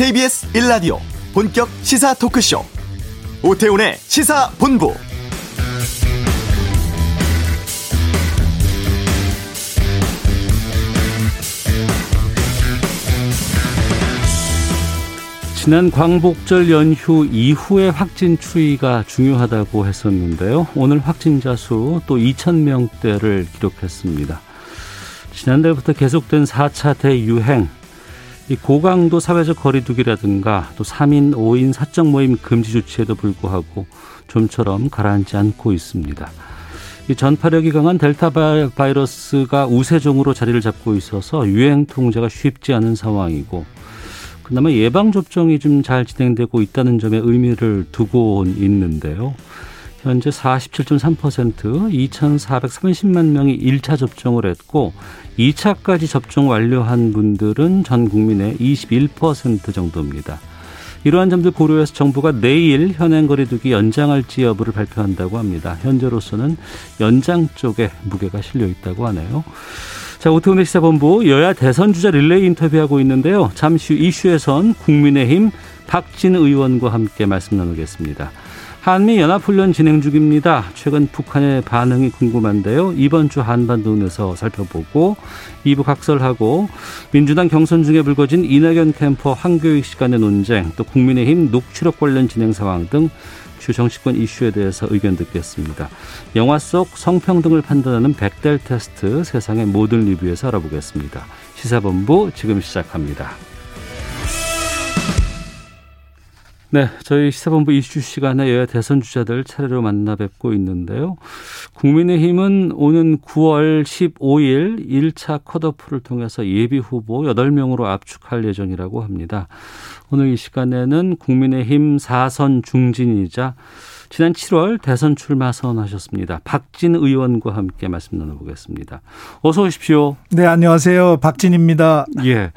KBS 1라디오 본격 시사 토크쇼 오태훈의 시사본부 지난 광복절 연휴 이후의 확진 추이가 중요하다고 했었는데요. 오늘 확진자 수 또 2,000명대를 기록했습니다. 지난달부터 계속된 4차 대유행, 이 고강도 사회적 거리두기라든가 또 3인, 5인 사적 모임 금지 조치에도 불구하고 좀처럼 가라앉지 않고 있습니다. 이 전파력이 강한 델타 바이러스가 우세종으로 자리를 잡고 있어서 유행 통제가 쉽지 않은 상황이고 그나마 예방 접종이 좀 잘 진행되고 있다는 점에 의미를 두고 있는데요. 현재 47.3% 2,430만 명이 1차 접종을 했고 2차까지 접종 완료한 분들은 전 국민의 21% 정도입니다. 이러한 점들 고려해서 정부가 내일 현행 거리두기 연장할지 여부를 발표한다고 합니다. 현재로서는 연장 쪽에 무게가 실려 있다고 하네요. 자, 오태훈의 시사본부 여야 대선 주자 릴레이 인터뷰하고 있는데요. 잠시 후 이슈에선 국민의힘 박진 의원과 함께 말씀 나누겠습니다. 한미 연합훈련 진행 중입니다. 최근 북한의 반응이 궁금한데요. 이번 주 한반도 내에서 살펴보고 2부 각설하고 민주당 경선 중에 불거진 이낙연 캠퍼 한교익 시간의 논쟁 또 국민의힘 녹취록 관련 진행 상황 등 주 정치권 이슈에 대해서 의견 듣겠습니다. 영화 속 성평등을 판단하는 백달 테스트 세상의 모든 리뷰에서 알아보겠습니다. 시사본부 지금 시작합니다. 네, 저희 시사본부 이슈 시간에 여야 대선 주자들 차례로 만나 뵙고 있는데요. 국민의힘은 오는 9월 15일 1차 컷오프를 통해서 예비 후보 8명으로 압축할 예정이라고 합니다. 오늘 이 시간에는 국민의힘 4선 중진이자 지난 7월 대선 출마 선언하셨습니다. 박진 의원과 함께 말씀 나눠보겠습니다. 어서 오십시오. 네, 안녕하세요. 박진입니다. 예.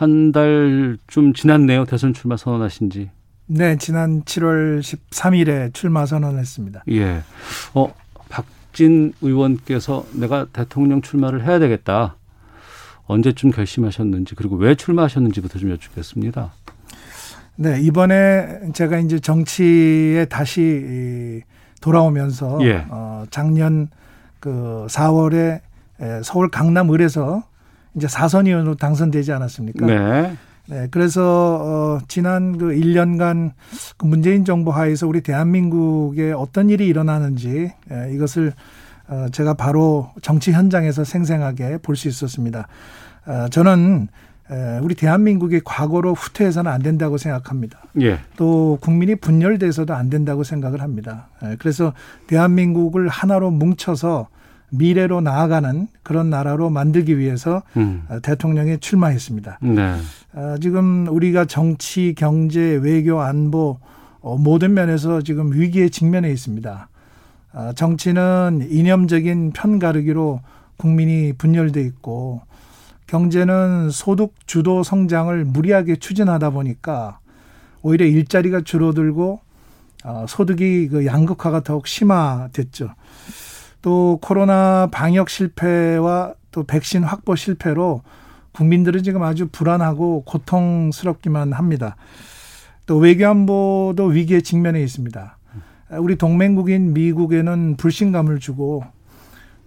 한달좀 지났네요. 대선 출마 선언하신 지. 네, 지난 7월 13일에 출마 선언했습니다. 예. 어, 박진 의원께서 내가 대통령 출마를 해야 되겠다. 언제쯤 결심하셨는지 그리고 왜 출마하셨는지부터 좀 여쭙겠습니다. 네, 이번에 제가 이제 정치에 다시 돌아오면서 예. 어, 작년 그 4월에 서울 강남을에서 이제 사선 의원으로 당선되지 않았습니까? 네. 네, 그래서 어 지난 그 1년간 그 문재인 정부 하에서 우리 대한민국에 어떤 일이 일어나는지 예, 이것을 어 제가 바로 정치 현장에서 생생하게 볼 수 있었습니다. 어 저는 우리 대한민국의 과거로 후퇴해서는 안 된다고 생각합니다. 예. 또 국민이 분열돼서도 안 된다고 생각을 합니다. 예, 그래서 대한민국을 하나로 뭉쳐서 미래로 나아가는 그런 나라로 만들기 위해서 음. 어, 대통령에 출마했습니다. 네. 어, 지금 우리가 정치, 경제, 외교, 안보 어, 모든 면에서 지금 위기에 직면해 있습니다. 어, 정치는 이념적인 편가르기로 국민이 분열돼 있고 경제는 소득 주도 성장을 무리하게 추진하다 보니까 오히려 일자리가 줄어들고 어, 소득이 그 양극화가 더욱 심화됐죠. 또 코로나 방역 실패와 또 백신 확보 실패로 국민들은 지금 아주 불안하고 고통스럽기만 합니다. 또 외교안보도 위기에 직면해 있습니다. 우리 동맹국인 미국에는 불신감을 주고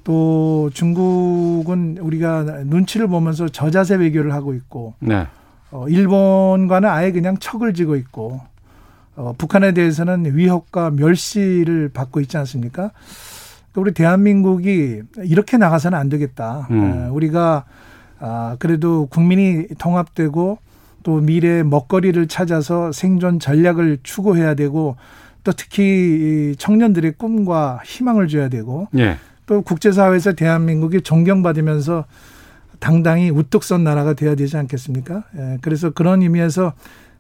또 중국은 우리가 눈치를 보면서 저자세 외교를 하고 있고 네. 어, 일본과는 아예 그냥 척을 지고 있고 어, 북한에 대해서는 위협과 멸시를 받고 있지 않습니까? 우리 대한민국이 이렇게 나가서는 안 되겠다. 음. 우리가 아 그래도 국민이 통합되고 또 미래 먹거리를 찾아서 생존 전략을 추구해야 되고 또 특히 청년들의 꿈과 희망을 줘야 되고 예. 또 국제사회에서 대한민국이 존경받으면서 당당히 우뚝 선 나라가 돼야 되지 않겠습니까? 예, 그래서 그런 의미에서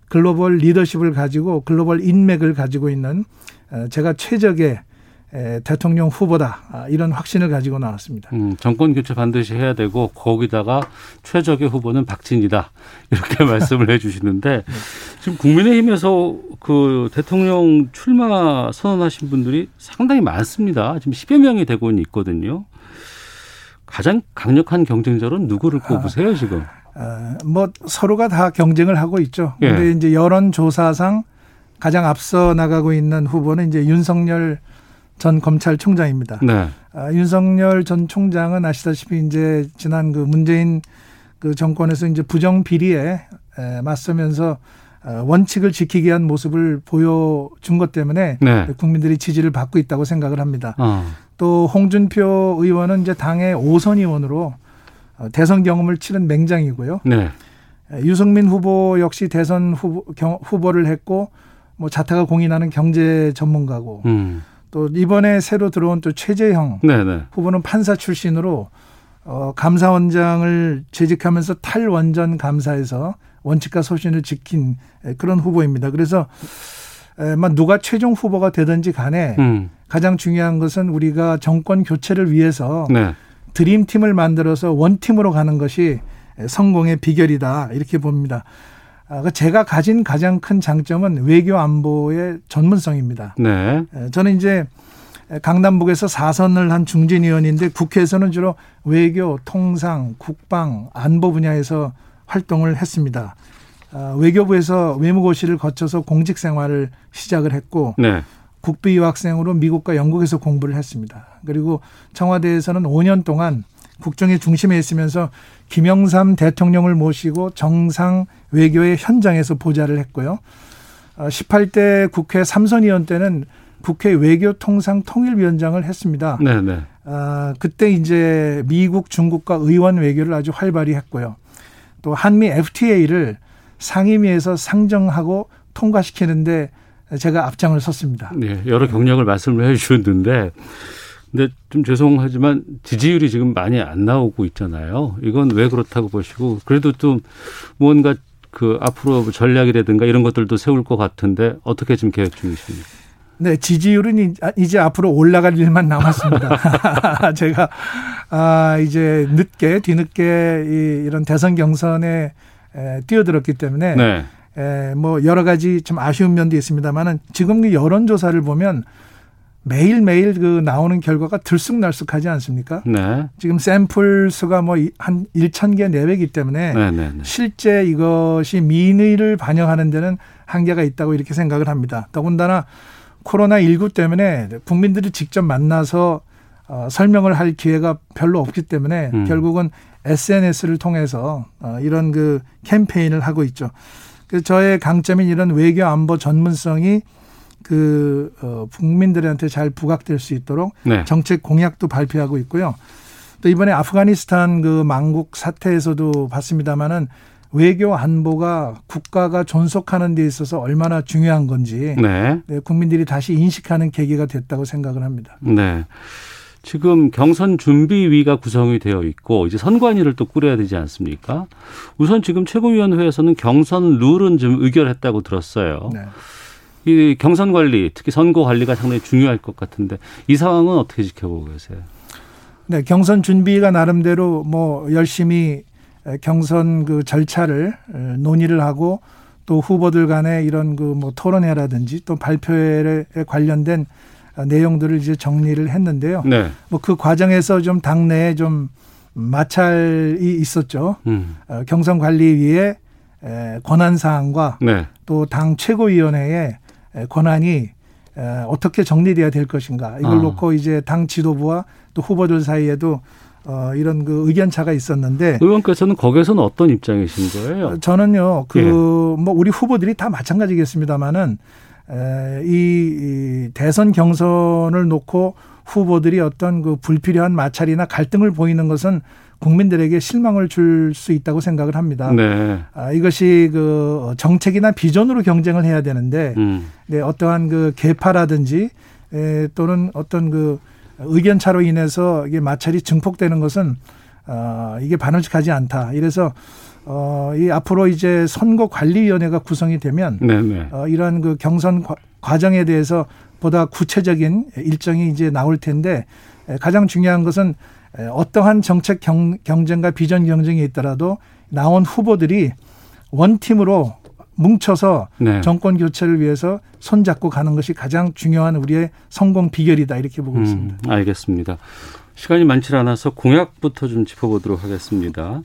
글로벌 리더십을 가지고 글로벌 인맥을 가지고 있는 어, 제가 최적의 대통령 후보다 아, 이런 확신을 가지고 나왔습니다. 음, 정권 교체 반드시 해야 되고 거기다가 최적의 후보는 박진이다 이렇게 말씀을 해주시는데 지금 국민의힘에서 그 대통령 출마 선언하신 분들이 상당히 많습니다. 지금 10여 명이 되고 있거든요. 가장 강력한 경쟁자로는 누구를 꼽으세요 지금? 어, 뭐 서로가 다 경쟁을 하고 있죠. 예. 근데 이제 여론 조사상 가장 앞서 나가고 있는 후보는 이제 윤석열 전 검찰총장입니다. 네. 아, 윤석열 전 총장은 아시다시피 이제 지난 그 문재인 그 정권에서 이제 부정 비리에 에, 맞서면서 어, 원칙을 지키기 위한 모습을 보여준 것 때문에 네. 국민들이 지지를 받고 있다고 생각을 합니다. 어. 또 홍준표 의원은 이제 당의 오선 의원으로 어, 대선 경험을 치른 맹장이고요. 네. 에, 유승민 후보 역시 대선 후보, 경, 후보를 했고 뭐 자타가 공인하는 경제 전문가고 음. 또 이번에 새로 들어온 또 최재형 네, 네. 후보는 판사 출신으로 어, 감사원장을 재직하면서 탈원전 감사에서 원칙과 소신을 지킨 그런 후보입니다. 그래서 에, 막 누가 최종 후보가 되든지 간에 음. 가장 중요한 것은 우리가 정권 교체를 위해서 네. 드림팀을 만들어서 원팀으로 가는 것이 성공의 비결이다 이렇게 봅니다. 아, 그 제가 가진 가장 큰 장점은 외교 안보의 전문성입니다. 네. 에, 저는 이제 강남북에서 사선을 한 중진 의원인데 국회에서는 주로 외교, 통상, 국방, 안보 분야에서 활동을 했습니다. 아, 외교부에서 외무고시를 거쳐서 공직 생활을 시작을 했고 네. 국비 유학생으로 미국과 영국에서 공부를 했습니다. 그리고 청와대에서는 5년 동안 국정의 중심에 있으면서 김영삼 대통령을 모시고 정상 외교의 현장에서 보좌를 했고요. 18대 국회 삼선 의원 때는 국회 외교통상 통일위원장을 했습니다. 네, 네. 아, 그때 이제 미국, 중국과 의원 외교를 아주 활발히 했고요. 또 한미 FTA를 상임위에서 상정하고 통과시키는데 제가 앞장을 섰습니다. 네, 여러 경력을 말씀을 해 주셨는데 근데 좀 죄송하지만 지지율이 지금 많이 안 나오고 있잖아요. 이건 왜 그렇다고 보시고 그래도 좀 무언가 그 앞으로 전략이라든가 이런 것들도 세울 것 같은데 어떻게 지금 계획 중이십니까? 네, 지지율은 이제 앞으로 올라갈 일만 남았습니다. 제가 아 이제 늦게 뒤늦게 이 이런 대선 경선에 에, 뛰어들었기 때문에 네. 에, 뭐 여러 가지 좀 아쉬운 면도 있습니다만은 지금 그 여론 조사를 보면 매일 매일 그 나오는 결과가 들쑥날쑥하지 않습니까? 네. 지금 샘플 수가 뭐 한 1천 개 내외이기 때문에 네, 네, 네. 실제 이것이 민의를 반영하는 데는 한계가 있다고 이렇게 생각을 합니다. 더군다나 코로나19 때문에 국민들이 직접 만나서 어, 설명을 할 기회가 별로 없기 때문에 음. 결국은 SNS를 통해서 어, 이런 그 캠페인을 하고 있죠. 그 저의 강점인 이런 외교 안보 전문성이 그 어, 국민들한테 잘 부각될 수 있도록 네. 정책 공약도 발표하고 있고요. 또 이번에 아프가니스탄 그 망국 사태에서도 봤습니다마는 외교 안보가 국가가 존속하는 데 있어서 얼마나 중요한 건지 네. 네, 국민들이 다시 인식하는 계기가 됐다고 생각을 합니다. 네. 지금 경선 준비위가 구성이 되어 있고 이제 선관위를 또 꾸려야 되지 않습니까? 우선 지금 최고위원회에서는 경선 룰은 좀 의결했다고 들었어요. 네. 이 경선 관리, 특히 선거 관리가 상당히 중요할 것 같은데 이 상황은 어떻게 지켜보고 계세요? 네, 경선 준비가 나름대로 뭐 열심히 경선 그 절차를 논의를 하고 또 후보들 간의 이런 그 뭐 토론회라든지 또 발표회에 관련된 내용들을 이제 정리를 했는데요. 네. 뭐그 과정에서 좀 당내에 좀 마찰이 있었죠. 음. 어, 경선관리위의 에, 권한 사항과 네. 또당 최고위원회의 에, 권한이 에, 어떻게 정리돼야 될 것인가 이걸 아. 놓고 이제 당 지도부와 또 후보들 사이에도 어, 이런 그 의견 차가 있었는데 의원께서는 거기에서는 어떤 입장이신 거예요? 저는요 그 예. 뭐 우리 후보들이 다 마찬가지겠습니다만은 이 대선 경선을 놓고 후보들이 어떤 그 불필요한 마찰이나 갈등을 보이는 것은 국민들에게 실망을 줄 수 있다고 생각을 합니다. 네. 아, 이것이 그 정책이나 비전으로 경쟁을 해야 되는데 음. 네, 어떠한 그 개파라든지 에, 또는 어떤 그 의견 차로 인해서 이게 마찰이 증폭되는 것은 어, 이게 바람직하지 않다. 이래서 어, 이 앞으로 이제 선거관리위원회가 구성이 되면 네, 네. 어, 이러한 그 경선 과- 과정에 대해서 보다 구체적인 일정이 이제 나올 텐데 에, 가장 중요한 것은 에, 어떠한 정책 경, 경쟁과 비전 경쟁이 있더라도 나온 후보들이 원팀으로 뭉쳐서 네. 정권 교체를 위해서 손잡고 가는 것이 가장 중요한 우리의 성공 비결이다 이렇게 보고 음, 있습니다. 알겠습니다. 시간이 많지 않아서 공약부터 좀 짚어보도록 하겠습니다.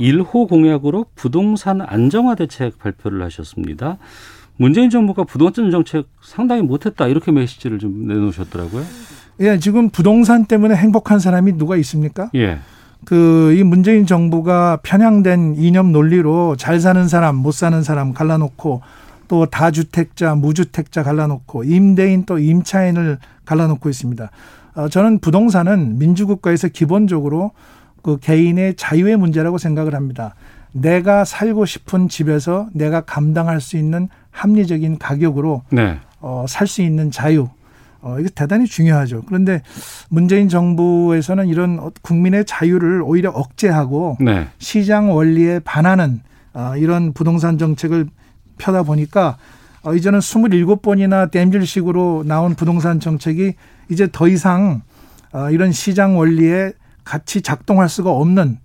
1호 공약으로 부동산 안정화 대책 발표를 하셨습니다. 문재인 정부가 부동산 정책 상당히 못했다 이렇게 메시지를 좀 내놓으셨더라고요. 예, 지금 부동산 때문에 행복한 사람이 누가 있습니까? 예. 그, 이 문재인 정부가 편향된 이념 논리로 잘 사는 사람, 못 사는 사람 갈라놓고 또 다주택자, 무주택자 갈라놓고 임대인 또 임차인을 갈라놓고 있습니다. 어, 저는 부동산은 민주국가에서 기본적으로 그 개인의 자유의 문제라고 생각을 합니다. 내가 살고 싶은 집에서 내가 감당할 수 있는 합리적인 가격으로 네. 어, 살 수 있는 자유. 어, 이게 대단히 중요하죠. 그런데 문재인 정부에서는 이런 국민의 자유를 오히려 억제하고 네. 시장 원리에 반하는 어, 이런 부동산 정책을 펴다 보니까 어, 이제는 27번이나 땜질식으로 나온 부동산 정책이 이제 더 이상 어, 이런 시장 원리에 같이 작동할 수가 없는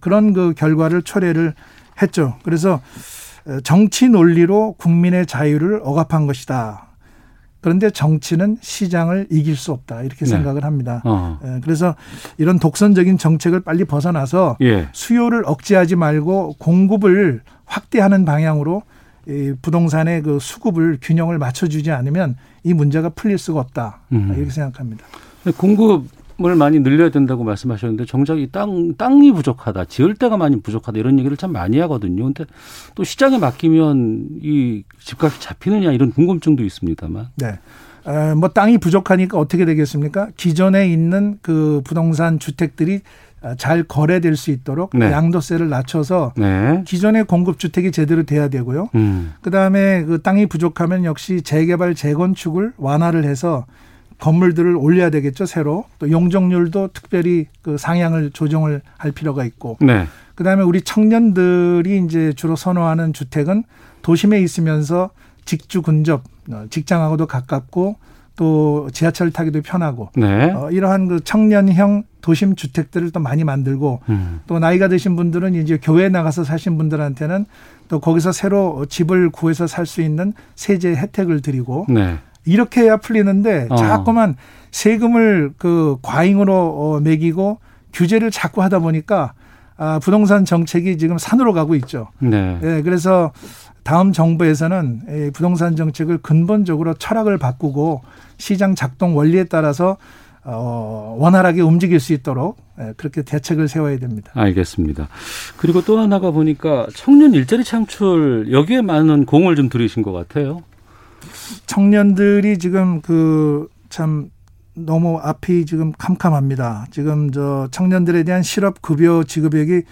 그런 그 결과를 초래를 했죠. 그래서 정치 논리로 국민의 자유를 억압한 것이다. 그런데 정치는 시장을 이길 수 없다 이렇게 네. 생각을 합니다. 어. 그래서 이런 독선적인 정책을 빨리 벗어나서 예. 수요를 억제하지 말고 공급을 확대하는 방향으로 이 부동산의 그 수급을 균형을 맞춰주지 않으면 이 문제가 풀릴 수가 없다 음. 이렇게 생각합니다. 공급 을 많이 늘려야 된다고 말씀하셨는데 정작 이 땅 땅이 부족하다, 지을 때가 많이 부족하다 이런 얘기를 참 많이 하거든요. 근데 또 시장에 맡기면 이 집값이 잡히느냐 이런 궁금증도 있습니다만. 네. 뭐 땅이 부족하니까 어떻게 되겠습니까? 기존에 있는 그 부동산 주택들이 아, 잘 거래될 수 있도록 네. 양도세를 낮춰서 네. 기존의 공급 주택이 제대로 돼야 되고요. 음. 그다음에 그 땅이 부족하면 역시 재개발 재건축을 완화를 해서 건물들을 올려야 되겠죠 새로 또 용적률도 특별히 그 상향을 조정을 할 필요가 있고 네. 그다음에 우리 청년들이 이제 주로 선호하는 주택은 도심에 있으면서 직주 근접 어, 직장하고도 가깝고 또 지하철 타기도 편하고 네. 어, 이러한 그 청년형 도심 주택들을 또 많이 만들고 음. 또 나이가 드신 분들은 이제 교회 나가서 사신 분들한테는 또 거기서 새로 집을 구해서 살 수 있는 세제 혜택을 드리고 네. 이렇게 해야 풀리는데 어. 자꾸만 세금을 그 과잉으로 어, 매기고 규제를 자꾸 하다 보니까 아, 부동산 정책이 지금 산으로 가고 있죠. 네. 네 그래서 다음 정부에서는 부동산 정책을 근본적으로 철학을 바꾸고 시장 작동 원리에 따라서 어, 원활하게 움직일 수 있도록 예, 그렇게 대책을 세워야 됩니다. 알겠습니다. 그리고 또 하나가 보니까 청년 일자리 창출 여기에 많은 공을 좀 들이신 것 같아요. 청년들이 지금 그 참 너무 앞이 지금 캄캄합니다. 지금 저 청년들에 대한 실업 급여 지급액이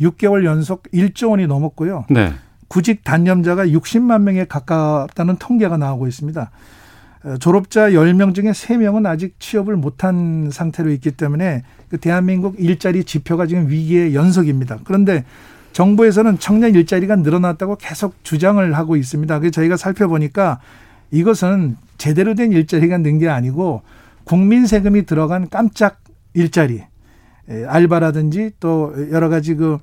6개월 연속 1조 원이 넘었고요. 네. 구직 단념자가 60만 명에 가깝다는 통계가 나오고 있습니다. 어, 졸업자 10명 중에 3명은 아직 취업을 못한 상태로 있기 때문에 그 대한민국 일자리 지표가 지금 위기의 연속입니다. 그런데 정부에서는 청년 일자리가 늘어났다고 계속 주장을 하고 있습니다. 그래서 저희가 살펴보니까 이것은 제대로 된 일자리가 는 게 아니고 국민 세금이 들어간 깜짝 일자리, 알바라든지 또 여러 가지 그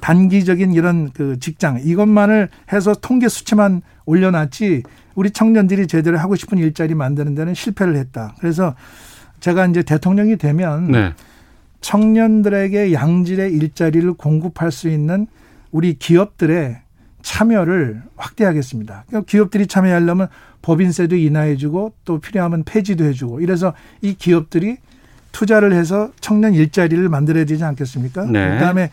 단기적인 이런 그 직장 이것만을 해서 통계 수치만 올려놨지 우리 청년들이 제대로 하고 싶은 일자리 만드는 데는 실패를 했다. 그래서 제가 이제 대통령이 되면 네. 청년들에게 양질의 일자리를 공급할 수 있는 우리 기업들의 참여를 확대하겠습니다. 그러니까 기업들이 참여하려면 법인세도 인하해주고 또 필요하면 폐지도 해주고 이래서 이 기업들이 투자를 해서 청년 일자리를 만들어야 되지 않겠습니까? 네. 그다음에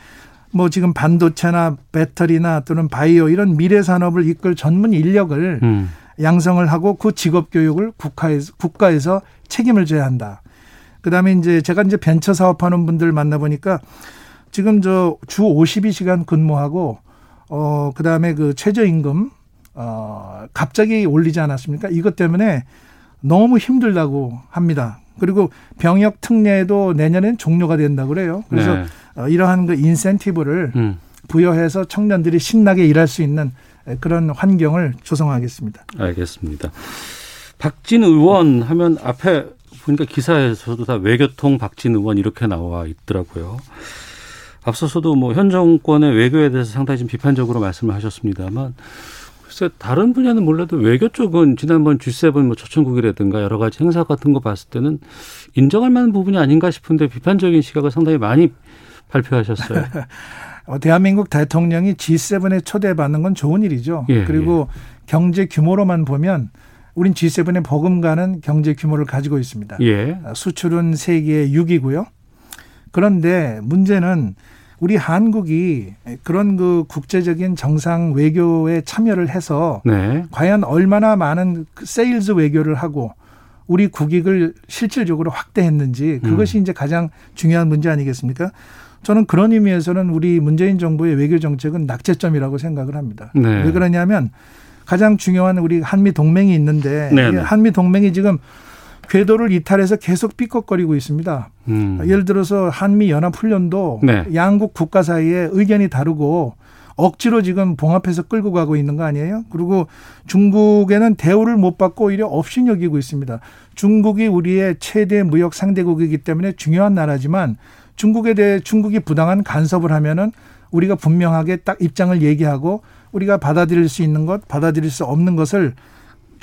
뭐 지금 반도체나 배터리나 또는 바이오 이런 미래 산업을 이끌 전문 인력을 음. 양성을 하고 그 직업 교육을 국가에서 국가에서 책임을 져야 한다. 그다음에 이제 제가 이제 벤처 사업하는 분들 만나 보니까 지금 저 주 52시간 근무하고 어 그다음에 그 최저 임금 어 갑자기 올리지 않았습니까? 이것 때문에 너무 힘들다고 합니다. 그리고 병역 특례도 내년엔 종료가 된다고 그래요. 그래서 네. 어, 이러한 그 인센티브를 음. 부여해서 청년들이 신나게 일할 수 있는 그런 환경을 조성하겠습니다. 알겠습니다. 박진 의원 하면 앞에 보니까 기사에서도 다 외교통 박진 의원 이렇게 나와 있더라고요. 앞서서도 뭐 현 정권의 외교에 대해서 상당히 좀 비판적으로 말씀을 하셨습니다만 글쎄 다른 분야는 몰라도 외교 쪽은 지난번 G7 뭐 초청국이라든가 여러 가지 행사 같은 거 봤을 때는 인정할 만한 부분이 아닌가 싶은데 비판적인 시각을 상당히 많이 발표하셨어요. 어, 대한민국 대통령이 G7에 초대받는 건 좋은 일이죠. 예, 그리고 예. 경제 규모로만 보면 우린 G7에 버금가는 경제 규모를 가지고 있습니다. 예. 아, 수출은 세계 6위고요. 그런데 문제는 우리 한국이 그런 그 국제적인 정상 외교에 참여를 해서 네. 과연 얼마나 많은 그 세일즈 외교를 하고 우리 국익을 실질적으로 확대했는지 그것이 음. 이제 가장 중요한 문제 아니겠습니까? 저는 그런 의미에서는 우리 문재인 정부의 외교 정책은 낙제점이라고 생각을 합니다. 네. 왜 그러냐면 가장 중요한 우리 한미 동맹이 있는데 네, 네. 한미 동맹이 지금 궤도를 이탈해서 계속 삐걱거리고 있습니다. 음. 예를 들어서 한미 연합 훈련도 네. 양국 국가 사이에 의견이 다르고 억지로 지금 봉합해서 끌고 가고 있는 거 아니에요? 그리고 중국에는 대우를 못 받고 오히려 없인 여기고 있습니다. 중국이 우리의 최대 무역 상대국이기 때문에 중요한 나라지만 중국에 대해 중국이 부당한 간섭을 하면은 우리가 분명하게 딱 입장을 얘기하고 우리가 받아들일 수 있는 것, 받아들일 수 없는 것을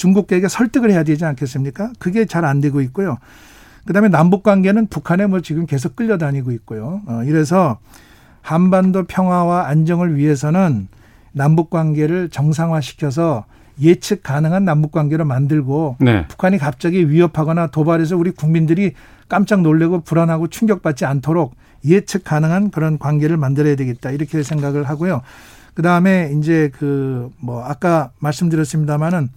중국에게 설득을 해야 되지 않겠습니까? 그게 잘 안 되고 있고요. 그다음에 남북 관계는 북한에 뭐 지금 계속 끌려다니고 있고요. 어, 이래서 한반도 평화와 안정을 위해서는 남북 관계를 정상화시켜서 예측 가능한 남북 관계로 만들고 네. 북한이 갑자기 위협하거나 도발해서 우리 국민들이 깜짝 놀래고 불안하고 충격받지 않도록 예측 가능한 그런 관계를 만들어야 되겠다 이렇게 생각을 하고요. 그 다음에 이제 그 뭐 아까 말씀드렸습니다마는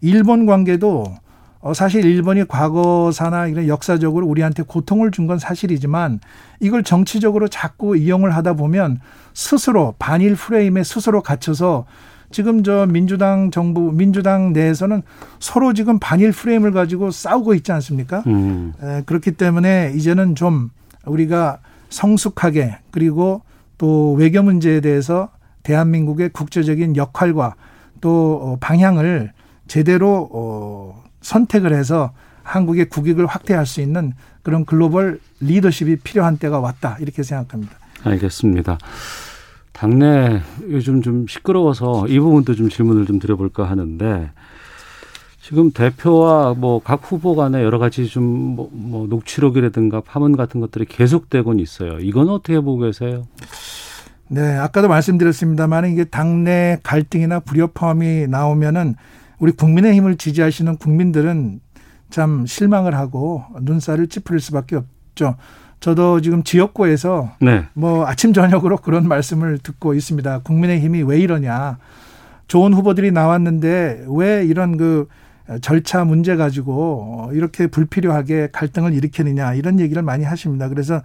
일본 관계도 어 사실 일본이 과거사나 이런 역사적으로 우리한테 고통을 준 건 사실이지만 이걸 정치적으로 자꾸 이용을 하다 보면 스스로 반일 프레임에 스스로 갇혀서 지금 저 민주당 정부 민주당 내에서는 서로 지금 반일 프레임을 가지고 싸우고 있지 않습니까? 음. 에, 그렇기 때문에 이제는 좀 우리가 성숙하게 그리고 또 외교 문제에 대해서 대한민국의 국제적인 역할과 또 어, 방향을 제대로 어, 선택을 해서 한국의 국익을 확대할 수 있는 그런 글로벌 리더십이 필요한 때가 왔다 이렇게 생각합니다. 알겠습니다. 당내 요즘 좀 시끄러워서 이 부분도 좀 질문을 좀 드려볼까 하는데 지금 대표와 뭐 각 후보 간에 여러 가지 좀뭐 뭐 녹취록이라든가 파문 같은 것들이 계속되곤 있어요. 이건 어떻게 보고 계세요? 네, 아까도 말씀드렸습니다만 이게 당내 갈등이나 불협화음이 나오면은 우리 국민의힘을 지지하시는 국민들은 참 실망을 하고 눈살을 찌푸릴 수밖에 없죠. 저도 지금 지역구에서 네. 뭐 아침 저녁으로 그런 말씀을 듣고 있습니다. 국민의힘이 왜 이러냐. 좋은 후보들이 나왔는데 왜 이런 그 절차 문제 가지고 이렇게 불필요하게 갈등을 일으키느냐 이런 얘기를 많이 하십니다. 그래서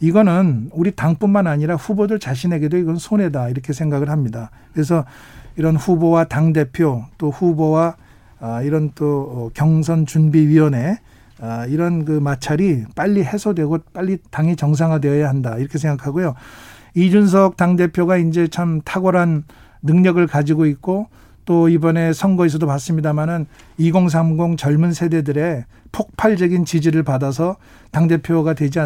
이거는 우리 당뿐만 아니라 후보들 자신에게도 이건 손해다 이렇게 생각을 합니다. 그래서 이런 후보와 당 대표 또 후보와 아, 이런 또 경선 준비위원회 아, 이런 그 마찰이 빨리 해소되고 빨리 당이 정상화되어야 한다 이렇게 생각하고요. 이준석 당 대표가 이제 참 탁월한 능력을 가지고 있고 또 이번에 선거에서도 봤습니다마는 2030 젊은 세대들의 폭발적인 지지를 받아서 당 대표가 되지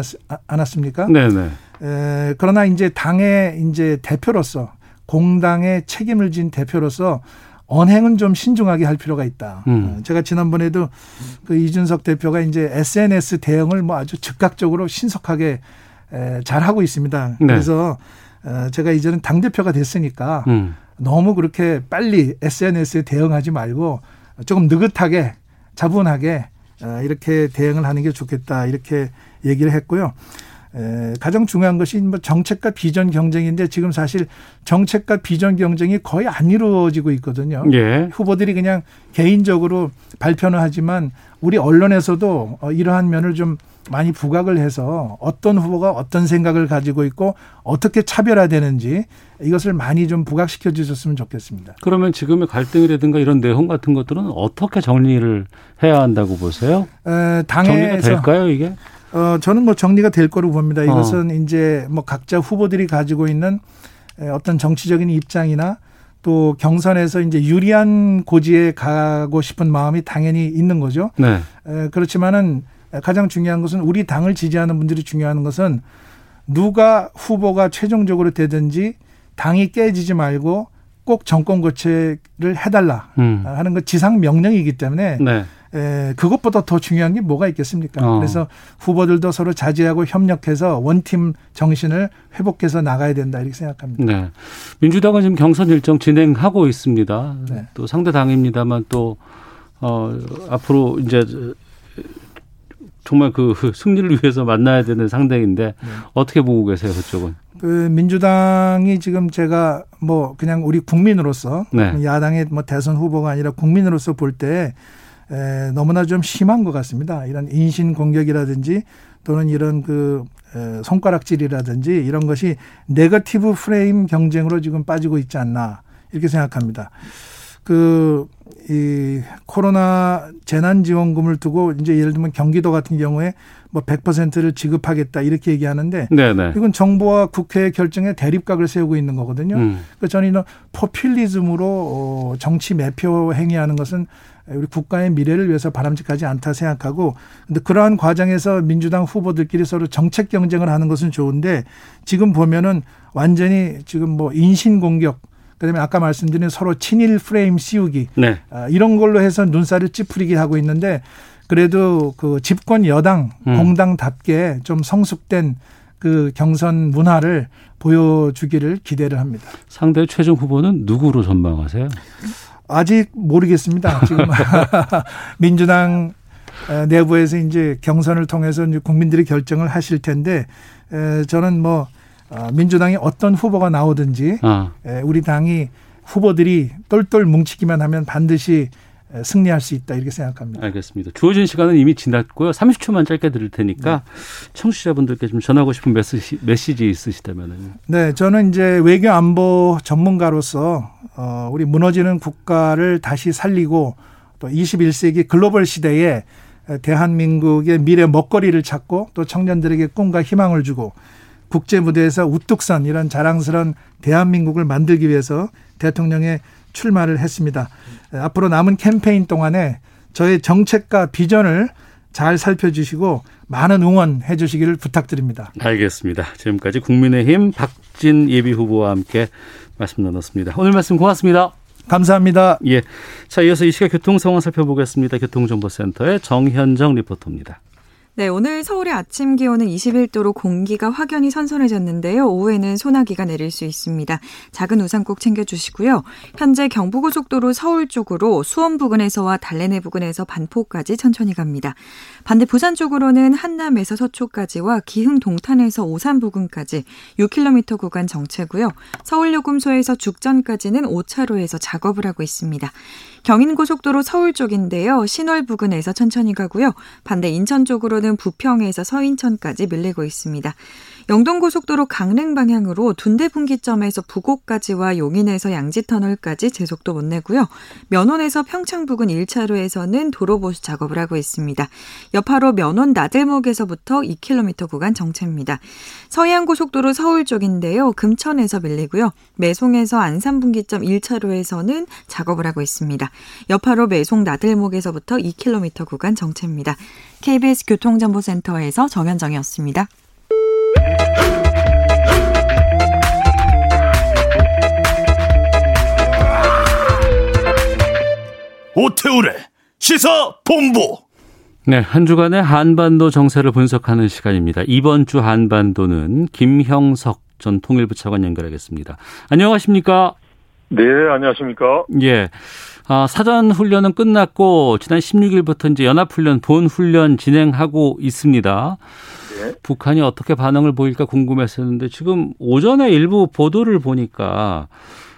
않았습니까? 네네. 에, 그러나 이제 당의 이제 대표로서 공당의 책임을 진 대표로서 언행은 좀 신중하게 할 필요가 있다. 음. 어, 제가 지난번에도 그 이준석 대표가 이제 SNS 대응을 뭐 아주 즉각적으로 신속하게 잘 하고 있습니다. 네. 그래서 어, 제가 이제는 당 대표가 됐으니까 음. 너무 그렇게 빨리 SNS에 대응하지 말고 조금 느긋하게 자분하게 어, 이렇게 대응을 하는 게 좋겠다 이렇게 얘기를 했고요. 에, 가장 중요한 것이 뭐 정책과 비전 경쟁인데 지금 사실 정책과 비전 경쟁이 거의 안 이루어지고 있거든요. 예. 후보들이 그냥 개인적으로 발표는 하지만 우리 언론에서도 어, 이러한 면을 좀 많이 부각을 해서 어떤 후보가 어떤 생각을 가지고 있고 어떻게 차별화되는지 이것을 많이 좀 부각시켜 주셨으면 좋겠습니다. 그러면 지금의 갈등이라든가 이런 내용 같은 것들은 어떻게 정리를 해야 한다고 보세요? 에, 당에서 정리가 될까요, 이게? 어, 저는 뭐 정리가 될 거로 봅니다. 어. 이것은 어. 이제 뭐 각자 후보들이 가지고 있는 어떤 정치적인 입장이나 또 경선에서 이제 유리한 고지에 가고 싶은 마음이 당연히 있는 거죠. 네. 에, 그렇지만은 가장 중요한 것은 우리 당을 지지하는 분들이 중요한 것은 누가 후보가 최종적으로 되든지 당이 깨지지 말고 꼭 정권 교체를 해달라 음. 하는 건 지상 명령이기 때문에 네. 에, 그것보다 더 중요한 게 뭐가 있겠습니까? 어. 그래서 후보들도 서로 자제하고 협력해서 원팀 정신을 회복해서 나가야 된다 이렇게 생각합니다. 네. 민주당은 지금 경선 일정 진행하고 있습니다. 네. 또 상대 당입니다만 또, 어, 앞으로 이제 정말 그 승리를 위해서 만나야 되는 상대인데 네. 어떻게 보고 계세요, 그쪽은? 그 민주당이 지금 제가 뭐 그냥 우리 국민으로서 네. 야당의 뭐 대선 후보가 아니라 국민으로서 볼때 에, 너무나 좀 심한 것 같습니다. 이런 인신 공격이라든지 또는 이런 그 에, 손가락질이라든지 이런 것이 네거티브 프레임 경쟁으로 지금 빠지고 있지 않나 이렇게 생각합니다. 그, 이 코로나 재난지원금을 두고 이제 예를 들면 경기도 같은 경우에 뭐 100%를 지급하겠다 이렇게 얘기하는데 네네. 이건 정부와 국회의 결정에 대립각을 세우고 있는 거거든요. 음. 그 저는 이런 포퓰리즘으로 어, 정치 매표 행위하는 것은 우리 국가의 미래를 위해서 바람직하지 않다 생각하고 근데 그러한 과정에서 민주당 후보들끼리 서로 정책 경쟁을 하는 것은 좋은데 지금 보면은 완전히 지금 뭐 인신 공격 그다음에 아까 말씀드린 서로 친일 프레임 씌우기 네. 아, 이런 걸로 해서 눈살을 찌푸리게 하고 있는데 그래도 그 집권 여당 음. 공당답게 좀 성숙된 그 경선 문화를 보여주기를 기대를 합니다. 상대 최종 후보는 누구로 전망하세요? 아직 모르겠습니다. 지금 민주당 에, 내부에서 이제 경선을 통해서 이제 국민들이 결정을 하실 텐데 에, 저는 뭐 어, 민주당이 어떤 후보가 나오든지 아, 에, 우리 당이 후보들이 똘똘 뭉치기만 하면 반드시 에, 승리할 수 있다 이렇게 생각합니다. 알겠습니다. 주어진 시간은 이미 지났고요. 30초만 짧게 드릴 테니까 청취자분들께 좀 전하고 싶은 메시지, 메시지 있으시다면은. 네, 저는 이제 외교 안보 전문가로서 어, 우리 무너지는 국가를 다시 살리고 또 21세기 글로벌 시대에 대한민국의 미래 먹거리를 찾고 또 청년들에게 꿈과 희망을 주고 국제 무대에서 우뚝 선 이런 자랑스러운 대한민국을 만들기 위해서 대통령에 출마를 했습니다. 앞으로 남은 캠페인 동안에 저의 정책과 비전을 잘 살펴주시고 많은 응원해 주시기를 부탁드립니다. 알겠습니다. 지금까지 국민의힘 박진 예비 후보와 함께 말씀 나눴습니다. 오늘 말씀 고맙습니다. 감사합니다. 예. 자, 이어서 이 시각 교통 상황 살펴보겠습니다. 교통정보센터의 정현정 리포터입니다. 네, 오늘 서울의 아침 기온은 21도로 공기가 확연히 선선해졌는데요. 오후에는 소나기가 내릴 수 있습니다. 작은 우산 꼭 챙겨주시고요. 현재 경부고속도로 서울 쪽으로 수원 부근에서와 달래내 부근에서 반포까지 천천히 갑니다. 반대 부산 쪽으로는 한남에서 서초까지와 기흥 동탄에서 오산 부근까지 6km 구간 정체고요. 서울요금소에서 죽전까지는 5차로에서 작업을 하고 있습니다. 경인고속도로 서울 쪽인데요. 신월 부근에서 천천히 가고요. 반대 인천 쪽으로는 부평에서 서인천까지 밀리고 있습니다. 영동고속도로 강릉 방향으로 둔대 분기점에서 부곡까지와 용인에서 양지터널까지 제속도 못 내고요. 면원에서 평창 부근 1차로에서는 도로 보수 작업을 하고 있습니다. 여파로 면원 나들목에서부터 2km 구간 정체입니다. 서해안고속도로 서울 쪽인데요. 금천에서 밀리고요. 매송에서 안산 분기점 1차로에서는 작업을 하고 있습니다. 여파로 매송 나들목에서부터 2km 구간 정체입니다. KBS 교통정보센터에서 정현정이었습니다. 오태우래 시사 본부. 네, 한 주간의 한반도 정세를 분석하는 시간입니다. 이번 주 한반도는 김형석 전 통일부 차관 연결하겠습니다. 안녕하십니까? 네, 안녕하십니까? 예. 아, 사전 훈련은 끝났고 지난 16일부터 이제 연합 훈련 본 훈련 진행하고 있습니다. 네. 북한이 어떻게 반응을 보일까 궁금했었는데 지금 오전에 일부 보도를 보니까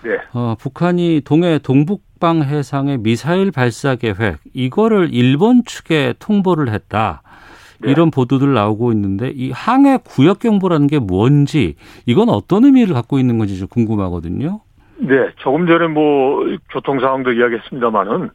네. 어, 북한이 동해 동북방 해상의 미사일 발사 계획 이거를 일본 측에 통보를 했다. 네. 이런 보도들 나오고 있는데 이 항해 구역 경보라는 게 뭔지 이건 어떤 의미를 갖고 있는 건지 좀 궁금하거든요. 네, 조금 전에 뭐 교통 상황도 이야기했습니다만은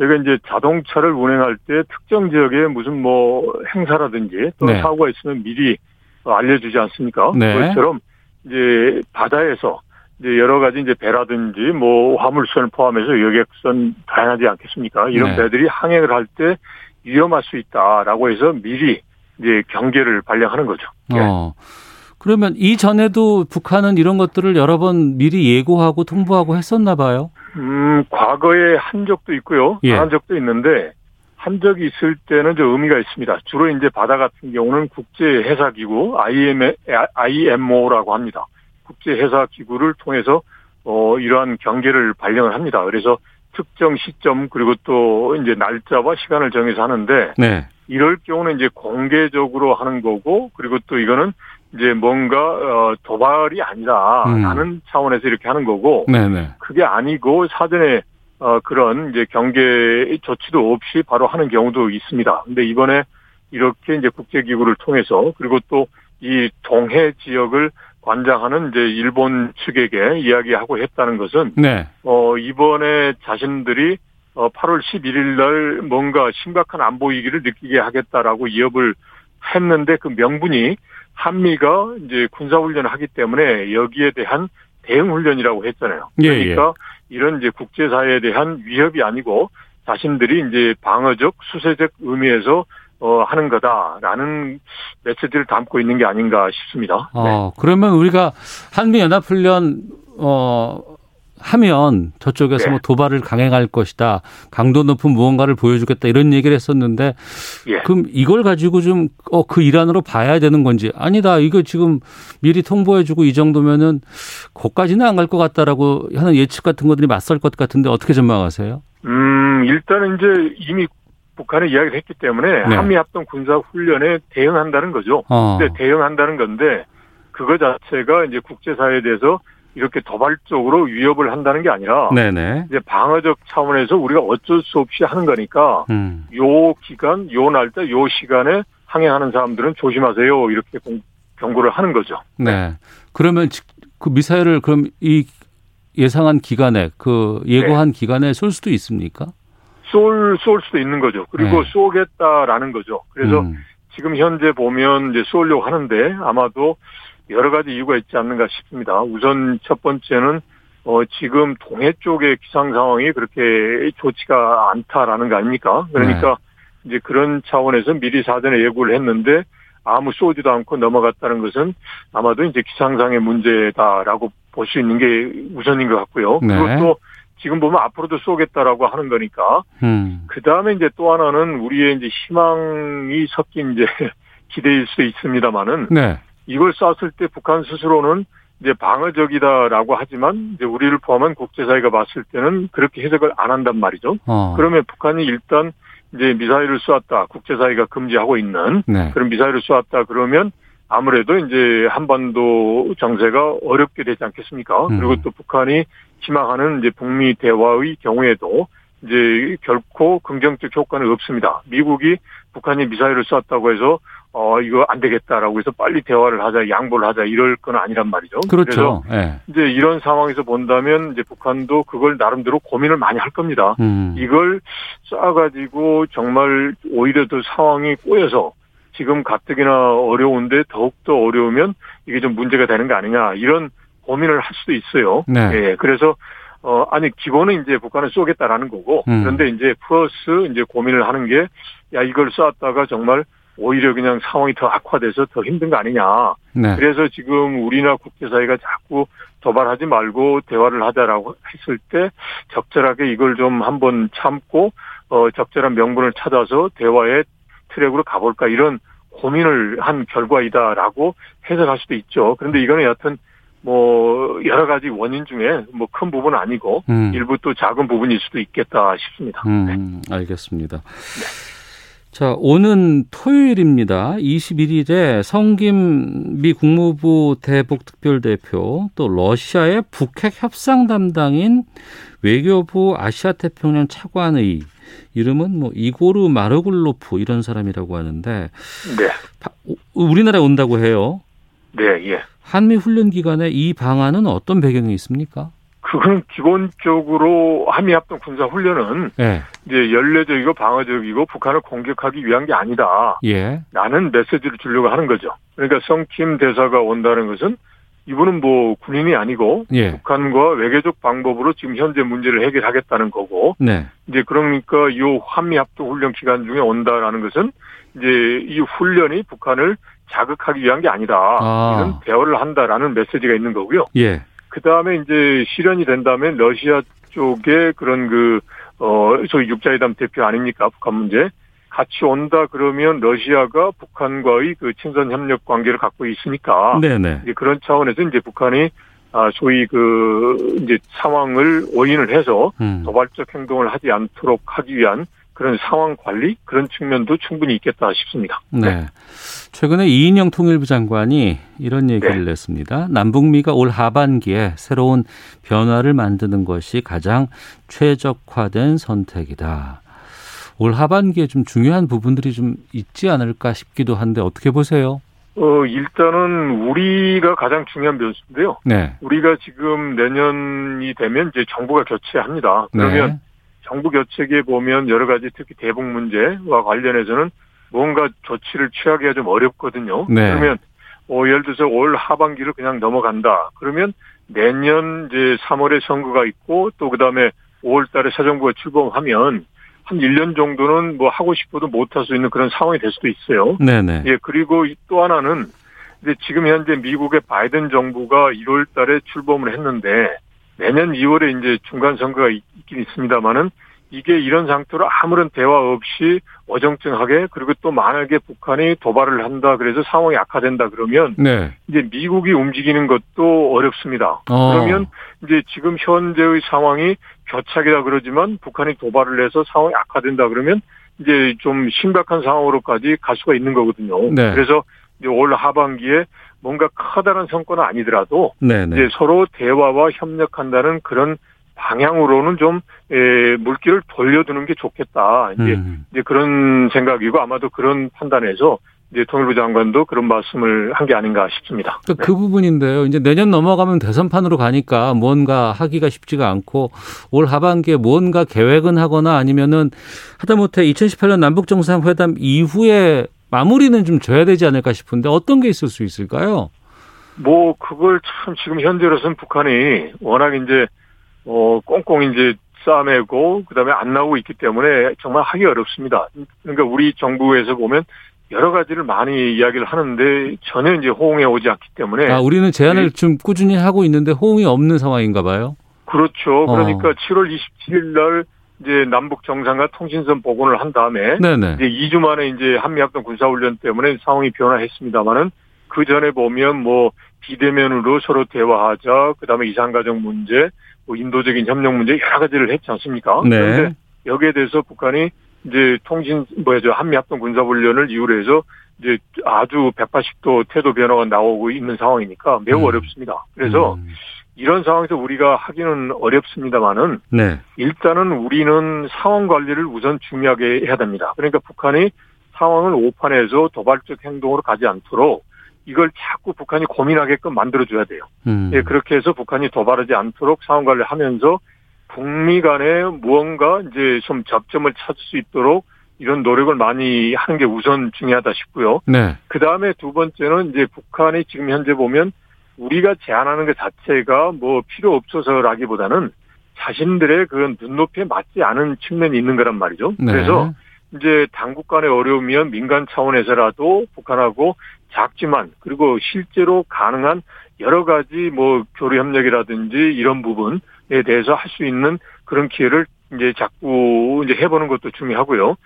여기가 이제 자동차를 운행할 때 특정 지역에 무슨 뭐 행사라든지 또 네. 사고가 있으면 미리 알려주지 않습니까? 네. 그것처럼 이제 바다에서 이제 여러 가지 이제 배라든지 뭐 화물선을 포함해서 여객선 다양하지 않겠습니까? 이런 네. 배들이 항해를 할때 위험할 수 있다라고 해서 미리 이제 경계를 발령하는 거죠. 예. 어. 그러면 이전에도 북한은 이런 것들을 여러 번 미리 예고하고 통보하고 했었나 봐요. 음, 과거에 한 적도 있고요. 예. 안한 적도 있는데 한 적이 있을 때는 좀 의미가 있습니다. 주로 이제 바다 같은 경우는 국제 해사 기구 IMO라고 합니다. 국제 해사 기구를 통해서 어 이러한 경계를 발령을 합니다. 그래서 특정 시점 그리고 또 이제 날짜와 시간을 정해서 하는데 네. 이럴 경우는 이제 공개적으로 하는 거고 그리고 또 이거는 이제 뭔가 어 도발이 아니라라는 음. 차원에서 이렇게 하는 거고 네네. 그게 아니고 사전에 어 그런 이제 경계 조치도 없이 바로 하는 경우도 있습니다. 근데 이번에 이렇게 이제 국제기구를 통해서 그리고 또 이 동해 지역을 관장하는 이제 일본 측에게 이야기하고 했다는 것은 네. 어 이번에 자신들이 어 8월 11일 날 뭔가 심각한 안보 위기를 느끼게 하겠다라고 위협을 했는데 그 명분이 한미가 이제 군사 훈련을 하기 때문에 여기에 대한 대응 훈련이라고 했잖아요. 예, 예. 그러니까 이런 이제 국제사회에 대한 위협이 아니고 자신들이 이제 방어적 수세적 의미에서 어 하는 거다라는 메시지를 담고 있는 게 아닌가 싶습니다. 네. 어, 그러면 우리가 한미 연합 훈련 어 하면 저쪽에서 네. 뭐 도발을 강행할 것이다. 강도 높은 무언가를 보여주겠다. 이런 얘기를 했었는데 예. 그럼 이걸 가지고 좀 어 그 일환으로 봐야 되는 건지 아니다. 이거 지금 미리 통보해 주고 이 정도면은 거기까지는 안 갈 것 같다라고 하는 예측 같은 것들이 맞설 것 같은데 어떻게 전망하세요? 음, 일단은 이제 이미 북한에 이야기를 했기 때문에 네. 한미 합동 군사 훈련에 대응한다는 거죠. 어. 근데 대응한다는 건데 그거 자체가 이제 국제사회에 대해서 이렇게 도발적으로 위협을 한다는 게 아니라 네네. 이제 방어적 차원에서 우리가 어쩔 수 없이 하는 거니까 음. 요 기간, 요 날짜, 요 시간에 항해하는 사람들은 조심하세요. 이렇게 공- 경고를 하는 거죠. 네. 그러면 직- 그 미사일을 그럼 이 예상한 기간에 그 예고한 기간에 쏠 수도 있습니까? 쏠, 쏠 수도 있는 거죠. 그리고 네. 쏘겠다라는 거죠. 그래서 음. 지금 현재 보면 이제 쏘려고 하는데 아마도 여러 가지 이유가 있지 않는가 싶습니다. 우선 첫 번째는 어 지금 동해 쪽의 기상 상황이 그렇게 좋지가 않다라는 거 아닙니까? 그러니까 이제 그런 차원에서 미리 사전에 예고를 했는데 아무 쏘지도 않고 넘어갔다는 것은 아마도 이제 기상상의 문제다라고 볼 수 있는 게 우선인 것 같고요. 네. 그리고 또 지금 보면 앞으로도 쏘겠다라고 하는 거니까 음. 그 다음에 이제 또 하나는 우리의 이제 희망이 섞인 이제 기대일 수도 있습니다만은 네. 이걸 쐈을 때 북한 스스로는 이제 방어적이다라고 하지만 이제 우리를 포함한 국제사회가 봤을 때는 그렇게 해석을 안 한단 말이죠. 어. 그러면 북한이 일단 이제 미사일을 쏘았다. 국제사회가 금지하고 있는 네. 그런 미사일을 쏘았다 그러면 아무래도 이제 한반도 정세가 어렵게 되지 않겠습니까? 음. 그리고 또 북한이 희망하는 이제 북미 대화의 경우에도 이제 결코 긍정적 효과는 없습니다. 미국이 북한이 미사일을 쐈다고 해서 어 이거 안 되겠다라고 해서 빨리 대화를 하자, 양보를 하자 이럴 건 아니란 말이죠. 그렇죠. 예. 그래서 이제 이런 상황에서 본다면 이제 북한도 그걸 나름대로 고민을 많이 할 겁니다. 음. 이걸 쏴가지고 정말 오히려 더 상황이 꼬여서 지금 가뜩이나 어려운데 더욱더 어려우면 이게 좀 문제가 되는 거 아니냐 이런 고민을 할 수도 있어요. 네. 예, 그래서 어 아니 기본은 이제 북한을 쏘겠다라는 거고 음. 그런데 이제 플러스 이제 고민을 하는 게 야 이걸 쐈다가 정말 오히려 그냥 상황이 더 악화돼서 더 힘든 거 아니냐. 네. 그래서 지금 우리나 국제사회가 자꾸 도발하지 말고 대화를 하자라고 했을 때 적절하게 이걸 좀 한번 참고 어 적절한 명분을 찾아서 대화의 트랙으로 가볼까 이런 고민을 한 결과이다라고 해석할 수도 있죠. 그런데 이거는 여하튼 뭐 여러 가지 원인 중에 뭐 큰 부분은 아니고 음. 일부 또 작은 부분일 수도 있겠다 싶습니다. 네. 음, 알겠습니다. 자, 오는 토요일입니다. 21일에 성김 미 국무부 대북 특별대표 또 러시아의 북핵 협상 담당인 외교부 아시아 태평양 차관의 이름은 뭐 이고르 마르굴로프 이런 사람이라고 하는데 네, 우리나라에 온다고 해요. 네, 예. 한미 훈련 기간에 이 방안은 어떤 배경이 있습니까? 그거는 기본적으로 한미 합동 군사 훈련은 예. 이제 연례적이고 방어적이고 북한을 공격하기 위한 게 아니다. 예. 라는 메시지를 주려고 하는 거죠. 그러니까 성킴 대사가 온다는 것은 이분은 뭐 군인이 아니고 예. 북한과 외교적 방법으로 지금 현재 문제를 해결하겠다는 거고 네. 이제 그러니까 이 한미 합동 훈련 기간 중에 온다라는 것은 이제 이 훈련이 북한을 자극하기 위한 게 아니다. 아. 이런 대화를 한다라는 메시지가 있는 거고요. 예. 그 다음에 이제 실현이 된다면 러시아 쪽에 그런 그, 어, 소위 육자회담 대표 아닙니까? 북한 문제. 같이 온다 그러면 러시아가 북한과의 그 친선 협력 관계를 갖고 있으니까. 네네. 이제 그런 차원에서 이제 북한이 아, 소위 그, 이제 상황을 오인을 해서 음. 도발적 행동을 하지 않도록 하기 위한 그런 상황 관리 그런 측면도 충분히 있겠다 싶습니다. 네. 최근에 이인영 통일부 장관이 이런 얘기를 네. 냈습니다. 남북미가 올 하반기에 새로운 변화를 만드는 것이 가장 최적화된 선택이다. 올 하반기에 좀 중요한 부분들이 좀 있지 않을까 싶기도 한데 어떻게 보세요? 어, 일단은 우리가 가장 중요한 변수인데요. 네. 우리가 지금 내년이 되면 이제 정부가 교체합니다. 그러면 네. 정부 교체기에 보면 여러 가지 특히 대북 문제와 관련해서는 뭔가 조치를 취하기가 좀 어렵거든요. 네. 그러면 어, 예를 들어서 올 하반기를 그냥 넘어간다. 그러면 내년 이제 3월에 선거가 있고 또 그다음에 5월 달에 새 정부가 출범하면 한 1년 정도는 뭐 하고 싶어도 못 할 수 있는 그런 상황이 될 수도 있어요. 네네. 예, 그리고 이또 하나는 이제 지금 현재 미국의 바이든 정부가 1월 달에 출범을 했는데 내년 2월에 이제 중간 선거가 있- 있긴 있습니다만은 이게 이런 상태로 아무런 대화 없이 어정쩡하게 그리고 또 만약에 북한이 도발을 한다 그래서 상황이 악화된다 그러면 네. 이제 미국이 움직이는 것도 어렵습니다. 어. 그러면 이제 지금 현재의 상황이 교착이다 그러지만 북한이 도발을 해서 상황이 악화된다 그러면 이제 좀 심각한 상황으로까지 갈 수가 있는 거거든요. 네. 그래서 이제 올 하반기에 뭔가 커다란 성과는 아니더라도 네네. 이제 서로 대화와 협력한다는 그런 방향으로는 좀 에, 물기를 돌려두는 게 좋겠다. 이제, 음. 이제 그런 생각이고 아마도 그런 판단에서 이제 통일부 장관도 그런 말씀을 한 게 아닌가 싶습니다. 그, 그 부분인데요. 이제 내년 넘어가면 대선판으로 가니까 뭔가 하기가 쉽지가 않고 올 하반기에 뭔가 계획은 하거나 아니면은 하다못해 2018년 남북 정상회담 이후에 마무리는 좀 줘야 되지 않을까 싶은데 어떤 게 있을 수 있을까요? 뭐 그걸 참 지금 현재로서는 북한이 워낙 이제 어 꽁꽁 이제 싸매고 그다음에 안 나오고 있기 때문에 정말 하기 어렵습니다. 그러니까 우리 정부에서 보면 여러 가지를 많이 이야기를 하는데 전혀 이제 호응해 오지 않기 때문에 아, 우리는 제안을 네. 좀 꾸준히 하고 있는데 호응이 없는 상황인가 봐요. 그렇죠. 어. 그러니까 7월 27일 날 이제 남북 정상과 통신선 복원을 한 다음에 네네. 이제 2주 만에 이제 한미합동 군사훈련 때문에 상황이 변화했습니다만은 그 전에 보면 뭐 비대면으로 서로 대화하자, 그 다음에 이산가족 문제, 뭐 인도적인 협력 문제 여러 가지를 했지 않습니까? 그런데 네. 여기에 대해서 북한이 이제 통신 뭐죠 한미합동 군사훈련을 이유로 해서 이제 아주 180도 태도 변화가 나오고 있는 상황이니까 매우 음. 어렵습니다. 그래서 음. 이런 상황에서 우리가 하기는 어렵습니다만은 네. 일단은 우리는 상황 관리를 우선 중요하게 해야 됩니다. 그러니까 북한이 상황을 오판해서 도발적 행동으로 가지 않도록 이걸 자꾸 북한이 고민하게끔 만들어줘야 돼요. 음. 예, 그렇게 해서 북한이 도발하지 않도록 상황 관리를 하면서 북미 간에 무언가 이제 좀 접점을 찾을 수 있도록 이런 노력을 많이 하는 게 우선 중요하다 싶고요. 네. 그 다음에 두 번째는 이제 북한이 지금 현재 보면 우리가 제안하는 것 자체가 뭐 필요 없어서라기보다는 자신들의 그런 눈높이에 맞지 않은 측면이 있는 거란 말이죠. 네. 그래서 이제 당국 간의 어려우면 민간 차원에서라도 북한하고 작지만 그리고 실제로 가능한 여러 가지 뭐 교류 협력이라든지 이런 부분에 대해서 할 수 있는 그런 기회를 이제 자꾸 이제 해보는 것도 중요하고요.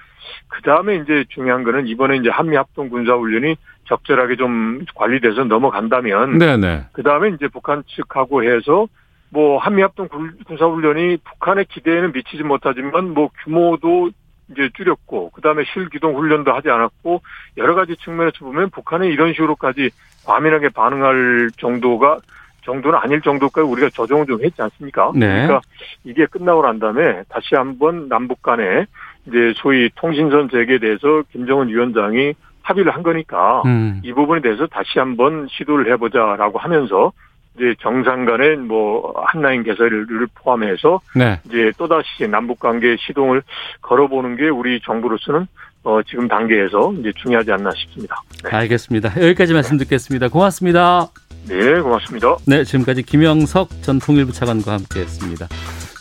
그 다음에 이제 중요한 거는 이번에 이제 한미 합동 군사 훈련이 적절하게 좀 관리돼서 넘어간다면 네네. 그 다음에 이제 북한 측하고 해서 뭐 한미합동 군사훈련이 북한의 기대에는 미치지 못하지만 뭐 규모도 이제 줄였고 그 다음에 실기동 훈련도 하지 않았고 여러 가지 측면에서 보면 북한이 이런 식으로까지 과민하게 반응할 정도가 정도는 아닐 정도까지 우리가 조정을 좀 했지 않습니까? 네. 그러니까 이게 끝나고 난 다음에 다시 한번 남북 간에 이제 소위 통신선 재개에 대해서 김정은 위원장이 합의를 한 거니까 음. 이 부분에 대해서 다시 한번 시도를 해보자라고 하면서 이제 정상 간의 뭐 한라인 개설을 포함해서 네. 이제 또다시 남북 관계 시동을 걸어보는 게 우리 정부로서는 어 지금 단계에서 이제 중요하지 않나 싶습니다. 네, 알겠습니다. 여기까지 말씀 듣겠습니다. 고맙습니다. 네 고맙습니다. 네, 지금까지 김영석 전 통일부 차관과 함께했습니다.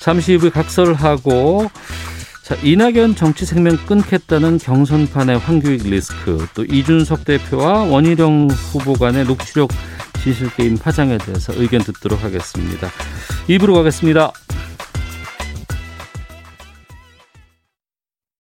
잠시 후에 각설하고 자, 이낙연 정치 생명 끊겠다는 경선판의 황교익 리스크, 또 이준석 대표와 원희룡 후보 간의 녹취록 지실게임 파장에 대해서 의견 듣도록 하겠습니다. 입으로 가겠습니다.